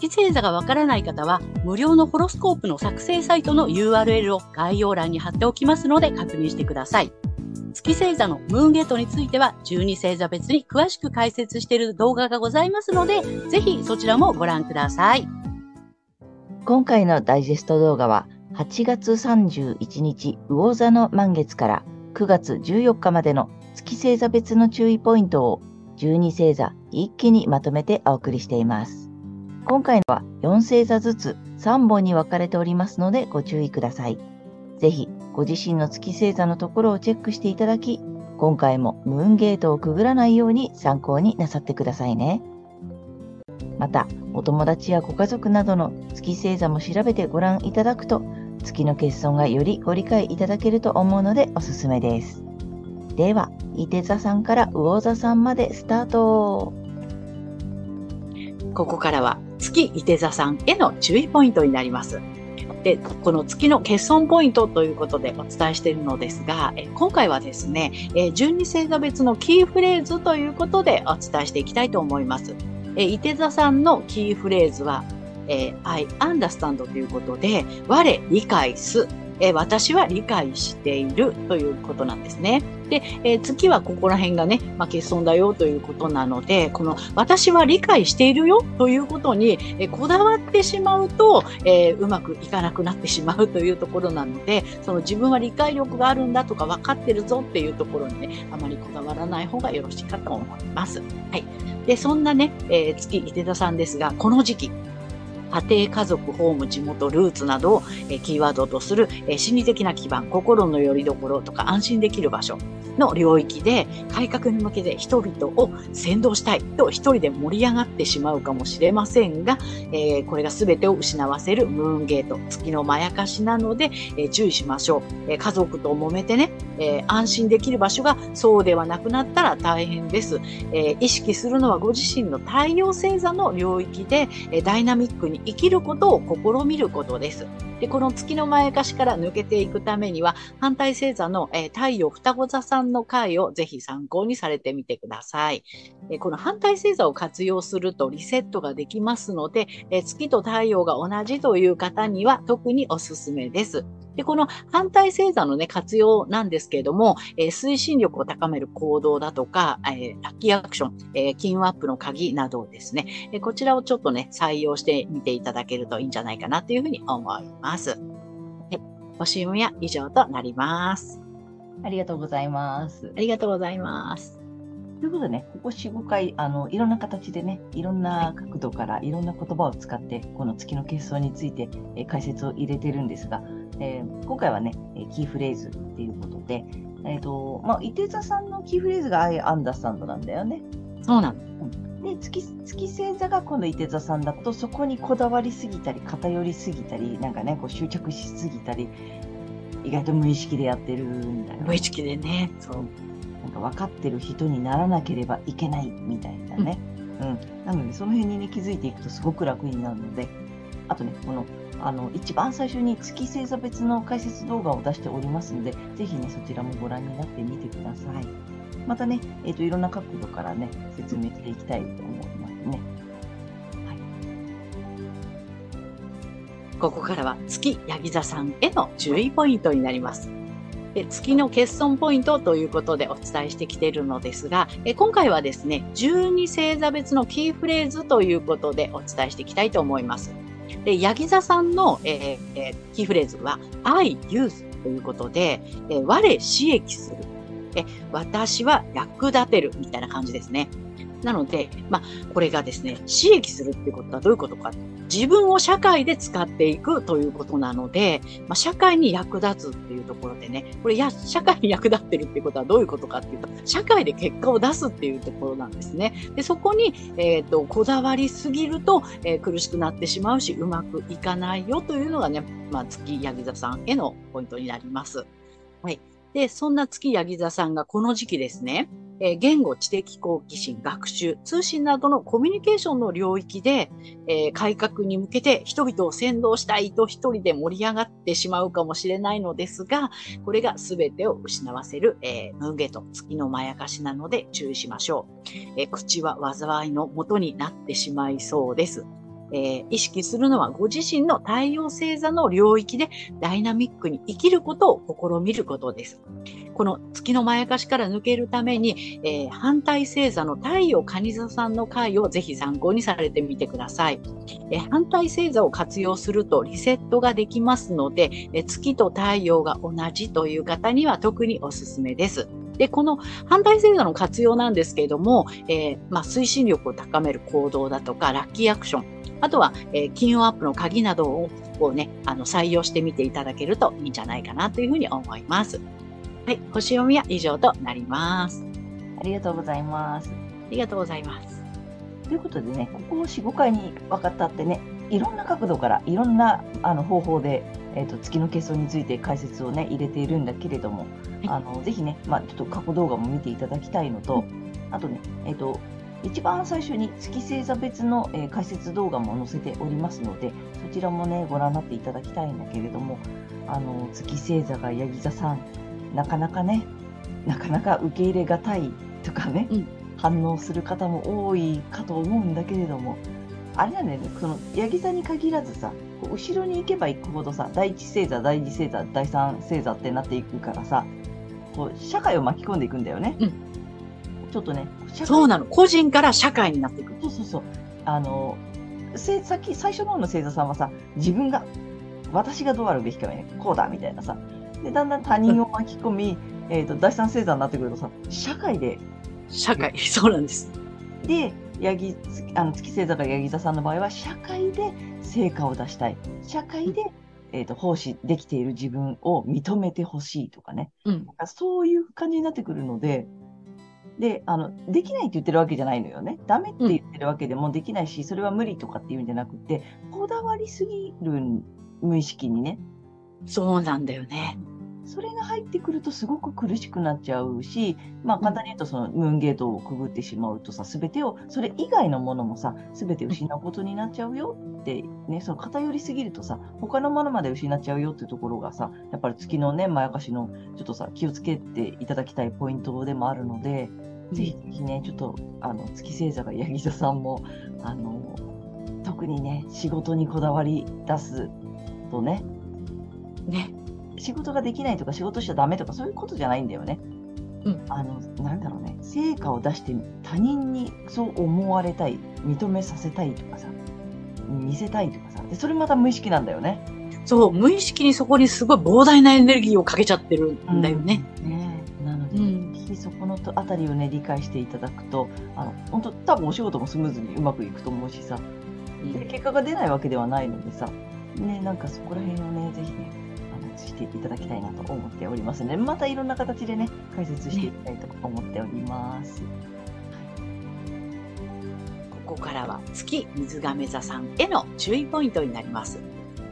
月星座がわからない方は、無料のホロスコープの作成サイトの URL を概要欄に貼っておきますので確認してください。月星座のムーンゲートについては、12星座別に詳しく解説している動画がございますので、ぜひそちらもご覧ください。今回のダイジェスト動画は、8月31日魚座の満月から9月14日までの月星座別の注意ポイントを12星座一気にまとめてお送りしています。今回は4星座ずつ3本に分かれておりますのでご注意ください。ぜひご自身の月星座のところをチェックしていただき、今回もムーンゲートをくぐらないように参考になさってくださいね。また、お友達やご家族などの月星座も調べてご覧いただくと、月の欠損がよりご理解いただけると思うのでおすすめです。では、伊手座さんから魚座さんまでスタート。ここからは月伊手座さんへの注意ポイントになります。で、この月の欠損ポイントということでお伝えしているのですが、え今回はですね、え12星座別のキーフレーズということでお伝えしていきたいと思います。え伊手座さんのキーフレーズは、え I understand ということで、我理解すえ私は理解しているということなんですね。で、えー、月はここら辺がね、まあ、欠損だよということなので、この私は理解しているよということに、え、こだわってしまうと、えー、うまくいかなくなってしまうというところなので、その自分は理解力があるんだとか分かってるぞっていうところにね、あまりこだわらない方がよろしいかと思います。はい。で、そんなね、え月伊手田さんですが、この時期、家庭、家族、ホーム、地元、ルーツなどをキーワードとする心理的な基盤、心の拠り所とか安心できる場所。の領域で改革に向けて人々を先導したいと一人で盛り上がってしまうかもしれませんが、えこれが全てを失わせるムーンゲート、月のまやかしなので、え注意しましょう、え家族と揉めてね、え安心できる場所がそうではなくなったら大変です。え意識するのはご自身の太陽星座の領域で、えダイナミックに生きることを試みることです。で、この月のまやかしから抜けていくためには、反対星座の、え、太陽双子座さんの回をぜひ参考にされてみてください。え、この反対星座を活用するとリセットができますので、え、月と太陽が同じという方には特におすすめです。で、この反対星座のね、活用なんですけれども、えー、推進力を高める行動だとか、えー、ラッキーアクション、えー、金運アップの鍵などですね、え、こちらをちょっとね、採用してみていただけるといいんじゃないかなというふうに思います。はい。星読みは以上となります。ありがとうございます。ありがとうございます。ということでね、ここ4、5回、あの、いろんな形でね、いろんな角度からいろんな言葉を使って、この月の結晶について、え解説を入れてるんですが、えー、今回はね、キーフレーズっていうことで、えっ、ー、と、まあ、伊手座さんのキーフレーズが I understand なんだよね。そうなの。で月月星座が今度伊手座さんだとそこにこだわりすぎたり偏りすぎたりなんかねこう執着しすぎたり意外と無意識でやってるんだよ、無意識でね。そう。なんか分かってる人にならなければいけないみたいなね、うん、うん、なのでその辺にね気づいていくとすごく楽になるのであとねこのあの一番最初に月星座別の解説動画を出しておりますので、ぜひね、そちらもご覧になってみてください。またね、えっ、ー、と、いろんな角度からね、説明していきたいと思いますね。ここからは月ヤギ座さんへの注意ポイントになります。で月の欠損ポイントということでお伝えしてきているのですが、え今回はですね、12星座別のキーフレーズということでお伝えしていきたいと思います。で、ヤギ座さんの、えー、キーフレーズは、I use ということで、えー、我刺激する。え私は役立てるみたいな感じですね。なので、まあ、これがですね、刺激するっていうことはどういうことか。自分を社会で使っていくということなので、まあ、社会に役立つっていうところでね、これや、社会に役立ってるっていうことはどういうことかっていうと、社会で結果を出すっていうところなんですね。で、そこに、えっ、と、こだわりすぎると、えー、苦しくなってしまうし、うまくいかないよというのがね、まあ、月ヤギ座さんへのポイントになります。はい。で、そんな月ヤギ座さんがこの時期ですね、え、言語、知的好奇心、学習、通信などのコミュニケーションの領域で、え、改革に向けて人々を先導したいと一人で盛り上がってしまうかもしれないのですが、これが全てを失わせる、え、ムーゲと月のまやかしなので注意しましょう。え、口は災いの元になってしまいそうです。えー、意識するのはご自身の太陽星座の領域でダイナミックに生きることを試みることです。この月のまやかしから抜けるために、えー、反対星座の太陽蟹座さんの回をぜひ参考にされてみてください。えー、反対星座を活用するとリセットができますので、え月と太陽が同じという方には特におすすめです。で、この反対星座の活用なんですけれども、えー、まあ、推進力を高める行動だとか、ラッキーアクション、あとは、えー、金運アップの鍵などををね、あの、採用してみていただけるといいんじゃないかなというふうに思います。はい、星読みは以上となります。ありがとうございます。ありがとうございます。ということでね、ここ4、5回に分かったってね、いろんな角度からいろんなあの方法で、えーと、月の欠損について解説をね入れているんだけれども、はい、あのぜひね、まあ、ちょっと過去動画も見ていただきたいのと、あとね、えっ、ー、と一番最初に月星座別の、えー、解説動画も載せておりますので、そちらもね、ご覧になっていただきたいんだけれども、あの、月星座がヤギ座さん、なかなかね、なかなか受け入れがたいとかね、うん、反応する方も多いかと思うんだけれども、あれなんだよね、その、ヤギ座に限らずさ、後ろに行けば行くほどさ、第一星座、第二星座、第三星座ってなっていくからさ、こう社会を巻き込んでいくんだよね。うんちょっとね、そうなの。個人から社会になっていく。そうそうそう。あの、せさっき最初の方の星座さんはさ、自分が、私がどうあるべきかね、こうだみたいなさ。で、だんだん他人を巻き込み、うん、えっ、ー、と、第三星座になってくるとさ、社会で。社会、そうなんです。で、ヤギ、あの月星座がヤギ座さんの場合は、社会で成果を出したい。社会で、えっ、ー、と、奉仕できている自分を認めてほしいとかね。うん、そういう感じになってくるので、で、あの、できないって言ってるわけじゃないのよね。ダメって言ってるわけでもできないし、うん、それは無理とかっていうんじゃなくて、こだわりすぎる無意識にね。そうなんだよね。それが入ってくるとすごく苦しくなっちゃうし、まあ簡単に言うとそのムーンゲートをくぐってしまうとさ、すべてを、それ以外のものもさ、すべて失うことになっちゃうよってね、その偏りすぎるとさ、他のものまで失っちゃうよっていうところがさ、やっぱり月のね、まやかしのちょっとさ、気をつけていただきたいポイントでもあるので、ぜひぜひね、ちょっと、あの、月星座がヤギ座さんも、あの、特にね、仕事にこだわり出すとね、ね、仕事ができないとか仕事しちゃダメとかそういうことじゃないんだよね。うん、あの、なんだろうね、成果を出して他人にそう思われたい、認めさせたいとかさ、見せたいとかさ、でそれまた無意識なんだよね。そう、無意識にそこにすごい膨大なエネルギーをかけちゃってるんだよね。うん、ね。なので、うん。ひそこのあたりをね理解していただくとあの本当多分お仕事もスムーズにうまくいくと思うしさ、で結果が出ないわけではないのでさ、ね、なんかそこら辺をねぜひねあのしていただきたいなと思っておりますのでまたいろんな形でね解説していきたいと思っております。ここからは月水亀座さんへの注意ポイントになります。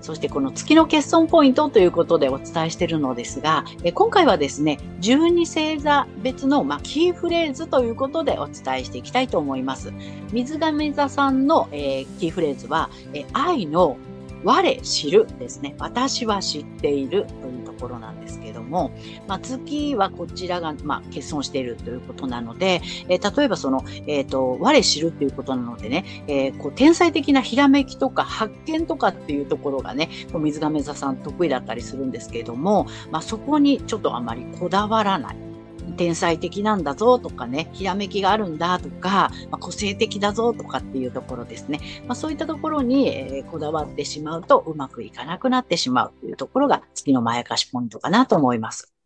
そしてこの月の欠損ポイントということでお伝えしているのですが、え今回はですね、12星座別の、まキーフレーズということでお伝えしていきたいと思います。水亀座さんの、えー、キーフレーズは、え愛の我知るですね。私は知っているというところなんですけども、まあ、月はこちらが、まあ、欠損しているということなので、えー、例えばその、えっ、ー、と、我知るっていうことなのでね、えー、こう天才的なひらめきとか発見とかっていうところがね、こう水亀座さん得意だったりするんですけれども、まあ、そこにちょっとあまりこだわらない。天才的なんだぞとかね、ひらめきがあるんだとか、まあ、個性的だぞとかっていうところですね。まあ、そういったところに、え、こだわってしまうとうまくいかなくなってしまうというところが月のまやかしポイントかなと思います。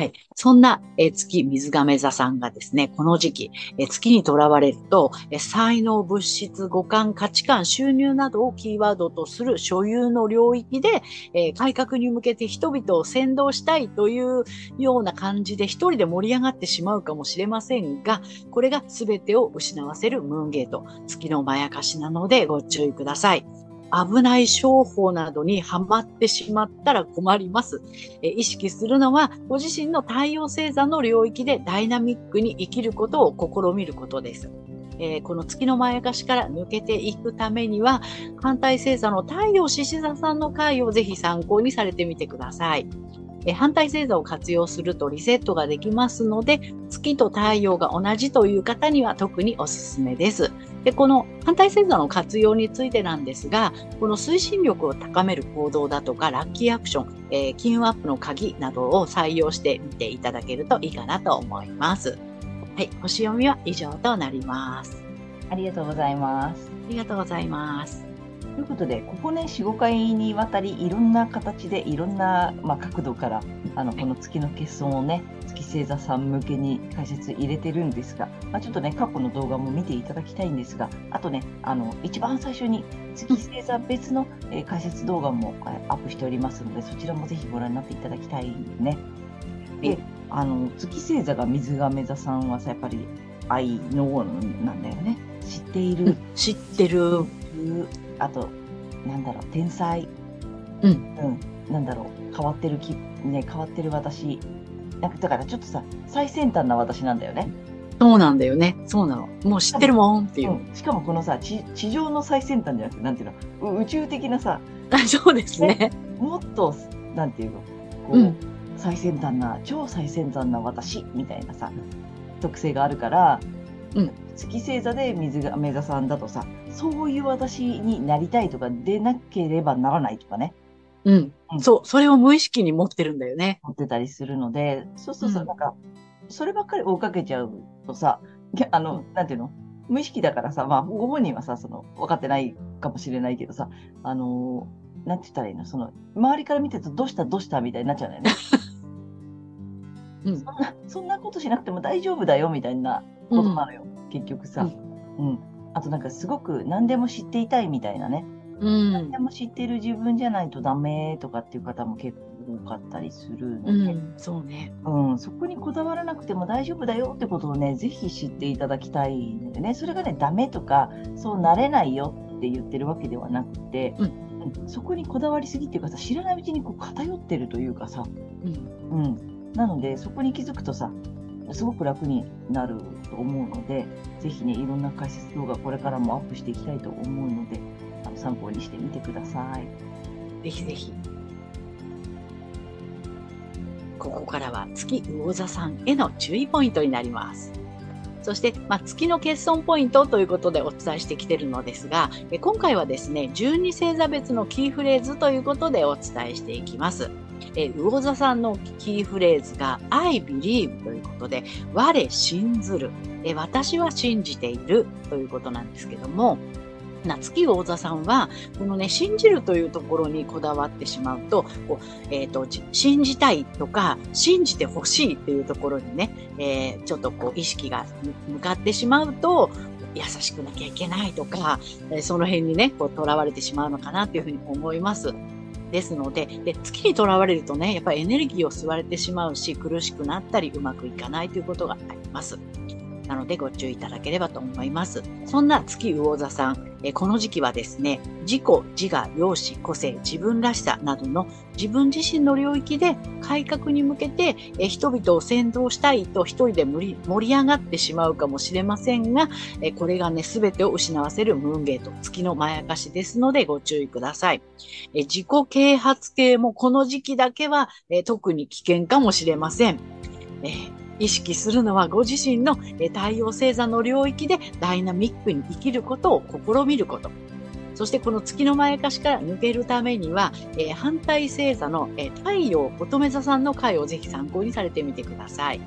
はい。そんな、え月水亀座さんがですね、この時期、え月にとらわれると、え才能、物質、五感、価値観、収入などをキーワードとする所有の領域で、え改革に向けて人々を先導したいというような感じで一人で盛り上がってしまうかもしれませんが、これが全てを失わせるムーンゲート、月のまやかしなのでご注意ください。危ない商法などにはまってしまったら困ります。え意識するのは、ご自身の太陽星座の領域でダイナミックに生きることを試みることです。えー、この月のまやかしから抜けていくためには、反対星座の太陽獅子座さんの回をぜひ参考にされてみてください。え反対星座を活用するとリセットができますので、月と太陽が同じという方には特におすすめです。で、この反対星座の活用についてなんですが、この推進力を高める行動だとか、ラッキーアクション、えー、金運アップの鍵などを採用してみていただけるといいかなと思います。はい、星読みは以上となります。ありがとうございます。ありがとうございます。ということで、ここね、4、5回にわたり、いろんな形で、いろんな、まあ、角度から、あの、この月の欠損をね、月星座さん向けに解説入れてるんですが、まあ、ちょっとね、過去の動画も見ていただきたいんですが、あとね、あの、一番最初に月星座別の、えー、解説動画もアップしておりますので、そちらもぜひご覧になっていただきたいね。で、あの、月星座が水亀座さんはさ、やっぱり愛のなんだよね。知っている？知ってる。あと、なんだろう、天才。うん。うん。なんだろう、変わってるき、ね、変わってる私。なんか、だからちょっとさ、最先端な私なんだよね。そうなんだよね。そうなの。もう知ってるもんっていう。うん、しかもこのさ地、地上の最先端じゃなくて、なんていうの、宇宙的なさ、そうですね。ねもっと、なんていうの、こう、うん、最先端な、超最先端な私みたいなさ、特性があるから、うん、月星座で水が目座さんだとさそういう私になりたいとか出なければならないとかね。うん。うん、そう、それを無意識に持ってるんだよね。持ってたりするので、そうそうそう、うん、なんか、そればっかり追いかけちゃうとさ、あの、なんていうの？無意識だからさ、まあ、ご本人はさ、その、分かってないかもしれないけどさ、あのー、なんて言ったらいいの？その、周りから見てると、どうしたどうしたみたいになっちゃうんだよね。うん、そんな、そんなことしなくても大丈夫だよ、みたいなことなのよ。結局さ、うん、うん、あとなんかすごく何でも知っていたいみたいなね、うん、何でも知ってる自分じゃないとダメとかっていう方も結構多かったりするので、うん、そうね、うん、そこにこだわらなくても大丈夫だよってことをねぜひ知っていただきたいのでね。それがねダメとかそうなれないよって言ってるわけではなくて、うん、そこにこだわりすぎっていうかさ知らないうちにこう偏ってるというかさ、うん、うん、なのでそこに気づくとさすごく楽になると思うので、ぜひね、いろんな解説動画これからもアップしていきたいと思うので、あの参考にしてみてください。ぜひぜひ。ここからは月魚座さんへの注意ポイントになります。そして、まあ、月の欠損ポイントということでお伝えしてきているのですが、今回はですね、12星座別のキーフレーズということでお伝えしていきます。え魚座さんのキーフレーズが I believe ということで、我信ずる、え私は信じているということなんですけども、夏木魚座さんは、このね、信じるというところにこだわってしまうと、こうえっ、ー、と、信じたいとか、信じてほしいっていうところにね、えー、ちょっとこう意識が向かってしまうと、優しくなきゃいけないとか、その辺にね、こう、囚われてしまうのかなっていうふうに思います。ですので、で月にとらわれるとね、やっぱりエネルギーを吸われてしまうし、苦しくなったり、うまくいかないということがあります。なのでご注意いただければと思います。そんな月魚座さん、えこの時期はですね、自己、自我、容姿、個性、自分らしさなどの自分自身の領域で改革に向けてえ人々を先導したいと一人で盛り上がってしまうかもしれませんが、えこれがね、すべてを失わせるムーンゲート、月のまやかしですのでご注意ください。え自己啓発系もこの時期だけはえ特に危険かもしれません。え意識するのはご自身の太陽星座の領域でダイナミックに生きることを試みること。そしてこの月の前かしから抜けるためには、えー、反対星座の、えー、太陽乙女座さんの回をぜひ参考にされてみてください。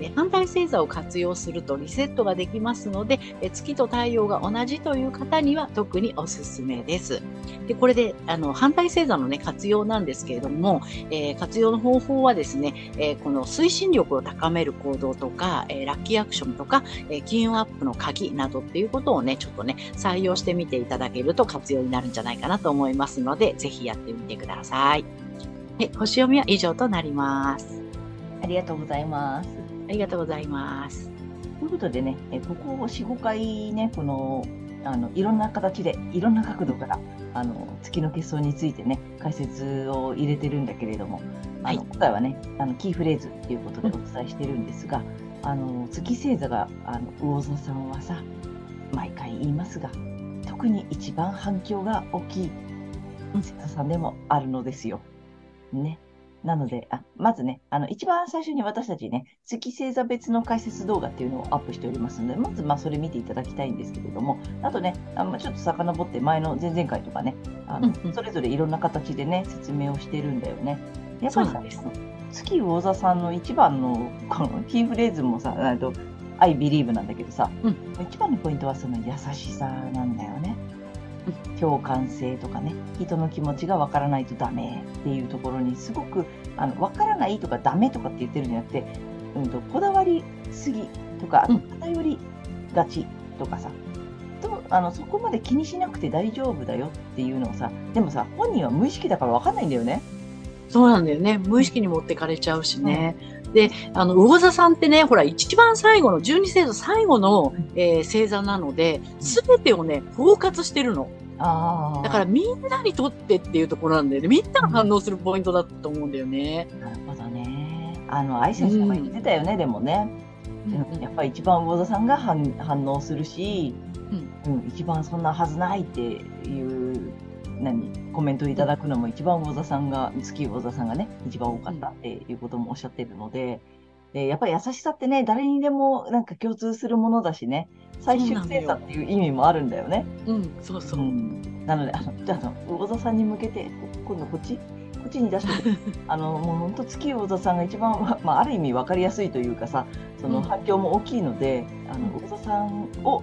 え反対星座を活用するとリセットができますので、え月と太陽が同じという方には特におすすめです。で、これで、あの、反対星座のね、活用なんですけれども、えー、活用の方法はですね、えー、この推進力を高める行動とか、えー、ラッキーアクションとか、え金運アップの鍵などっていうことをね、ちょっとね、採用してみていただけると活用になるんじゃないかなと思いますので、ぜひやってみてください。はい、星読みは以上となります。ありがとうございます。ありがとうございます。ということでね、えここ4、5回ね、このあのいろんな形でいろんな角度からあの月の欠損についてね解説を入れてるんだけれどもあの、はい、今回はねあのキーフレーズということでお伝えしてるんですが、うん、あの月星座があの魚座さんはさ毎回言いますが特に一番反響が大きい星座さんでもあるのですよ。ね。なので、あまずね、あの、一番最初に私たちね、月星座別の解説動画っていうのをアップしておりますので、まず、まあ、それ見ていただきたいんですけれども、あとね、あまちょっと遡って前の前々回とかね、あの、それぞれいろんな形でね、説明をしてるんだよね。やっぱりさ、月魚座さんの一番の、このキーフレーズもさ、と I believe なんだけどさ、うん、一番のポイントはその優しさなんだよね。共感性とかね人の気持ちがわからないとダメっていうところにすごくあの分からないとかダメとかって言ってるんじゃなくて、うんと、こだわりすぎとか偏りがちとかさ、うん、とあのそこまで気にしなくて大丈夫だよっていうのをさでもさ本人は無意識だから分かんないんだよね。そうなんだよね。無意識に持ってかれちゃうしね。うん、で、あの、魚座さんってね、ほら、一番最後の、十二星座最後の、えー、星座なので、すべてをね、包括してるの。だからみんなにとってっていうところなんだよね。みんなが反応するポイントだと思うんだよね。なるほどね。あの、愛先生も言ってたよね、うん、でもね。うん、やっぱり一番魚座さんが反反応するし、うん、うん、一番そんなはずないっていう何？コメントいただくのも一番魚座さんが月魚座さんがね一番多かったっていうこともおっしゃってるので、でやっぱり優しさってね誰にでもなんか共通するものだしね最終精査っていう意味もあるんだよね。うん、そうそう。うん、なので、あの、じゃあ、魚座さんに向けて、今度こっち？こっちに出して、あの、もう本当月魚座さんが一番、まあ、ある意味分かりやすいというかさ、その反響も大きいので、うん、あの、魚座さんを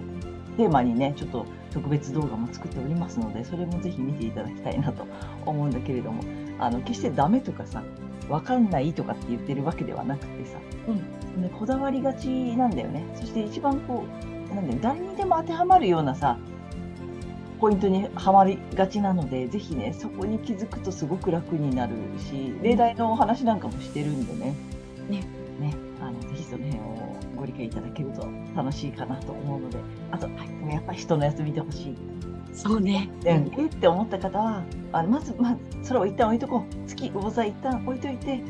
テーマにね、ちょっと特別動画も作っておりますので、それもぜひ見ていただきたいなと思うんだけれども、あの、決してダメとかさ、分かんないとかって言ってるわけではなくてさ、うん、でこだわりがちなんだよね。そして一番こう、なんで誰にでも当てはまるようなさポイントにはまりがちなのでぜひねそこに気づくとすごく楽になるし例題のお話なんかもしてるんでね。ね。ね。あのぜひその辺をご理解いただけると楽しいかなと思うので。あと、はい、やっぱり人のやつ見てほしい。そうね。うん、えって思った方はあのまず、まあ、それを一旦置いとこう。月魚座一旦置いといて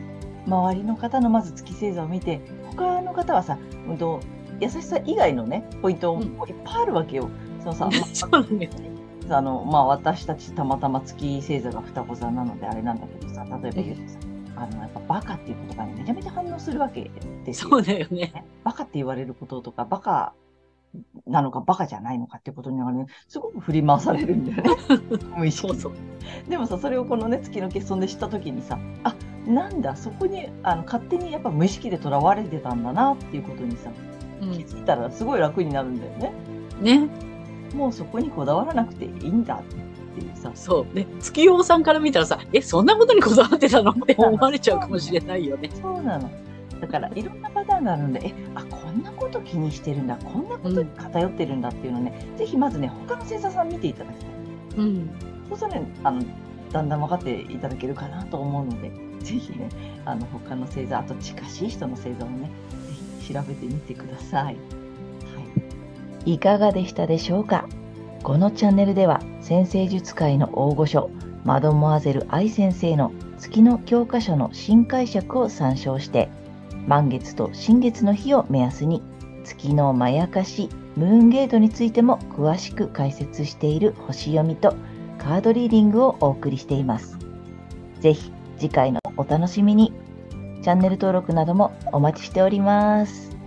周りの方のまず月星座を見て他の方はさ、うんと優しさ以外のね、ポイントもいっぱいあるわけよ。そのさ、そうなんですね。あの、まあ、私たちたまたま月星座が双子座なのであれなんだけどさ、例えば言うとさ、あの、やっぱバカっていう言葉にめちゃめちゃ反応するわけですよ。そうだよね。バカって言われることとか、バカなのかバカじゃないのかってことにね、すごく振り回されるんだよね。無意識そうそう。でもさ、それをこのね、月の欠損で知ったときにさ、あ、なんだ、そこにあの勝手にやっぱ無意識でとらわれてたんだなっていうことにさ、気づいたらすごい楽になるんだよね。ね。もうそこにこだわらなくていいんだっていうさ。そう。ね。月夜さんから見たらさ、え、そんなことにこだわってたの？って思われちゃうかもしれないよね。そうなの。だからいろんなパターンがあるんで、え、あ、こんなこと気にしてるんだ、こんなことに偏ってるんだっていうのね、うん、ぜひまずね、他の星座さん見ていただきたい。うん。そうするとね、あの、だんだん分かっていただけるかなと思うので、ぜひね、あの、他の星座、あと近しい人の星座をね、調べてみてください。はい、いかがでしたでしょうか？このチャンネルでは先生術界の大御所マドモアゼル愛先生の月の教科書の新解釈を参照して満月と新月の日を目安に月のまやかしムーンゲートについても詳しく解説している星読みとカードリーディングをお送りしています。ぜひ次回のお楽しみに。チャンネル登録などもお待ちしております。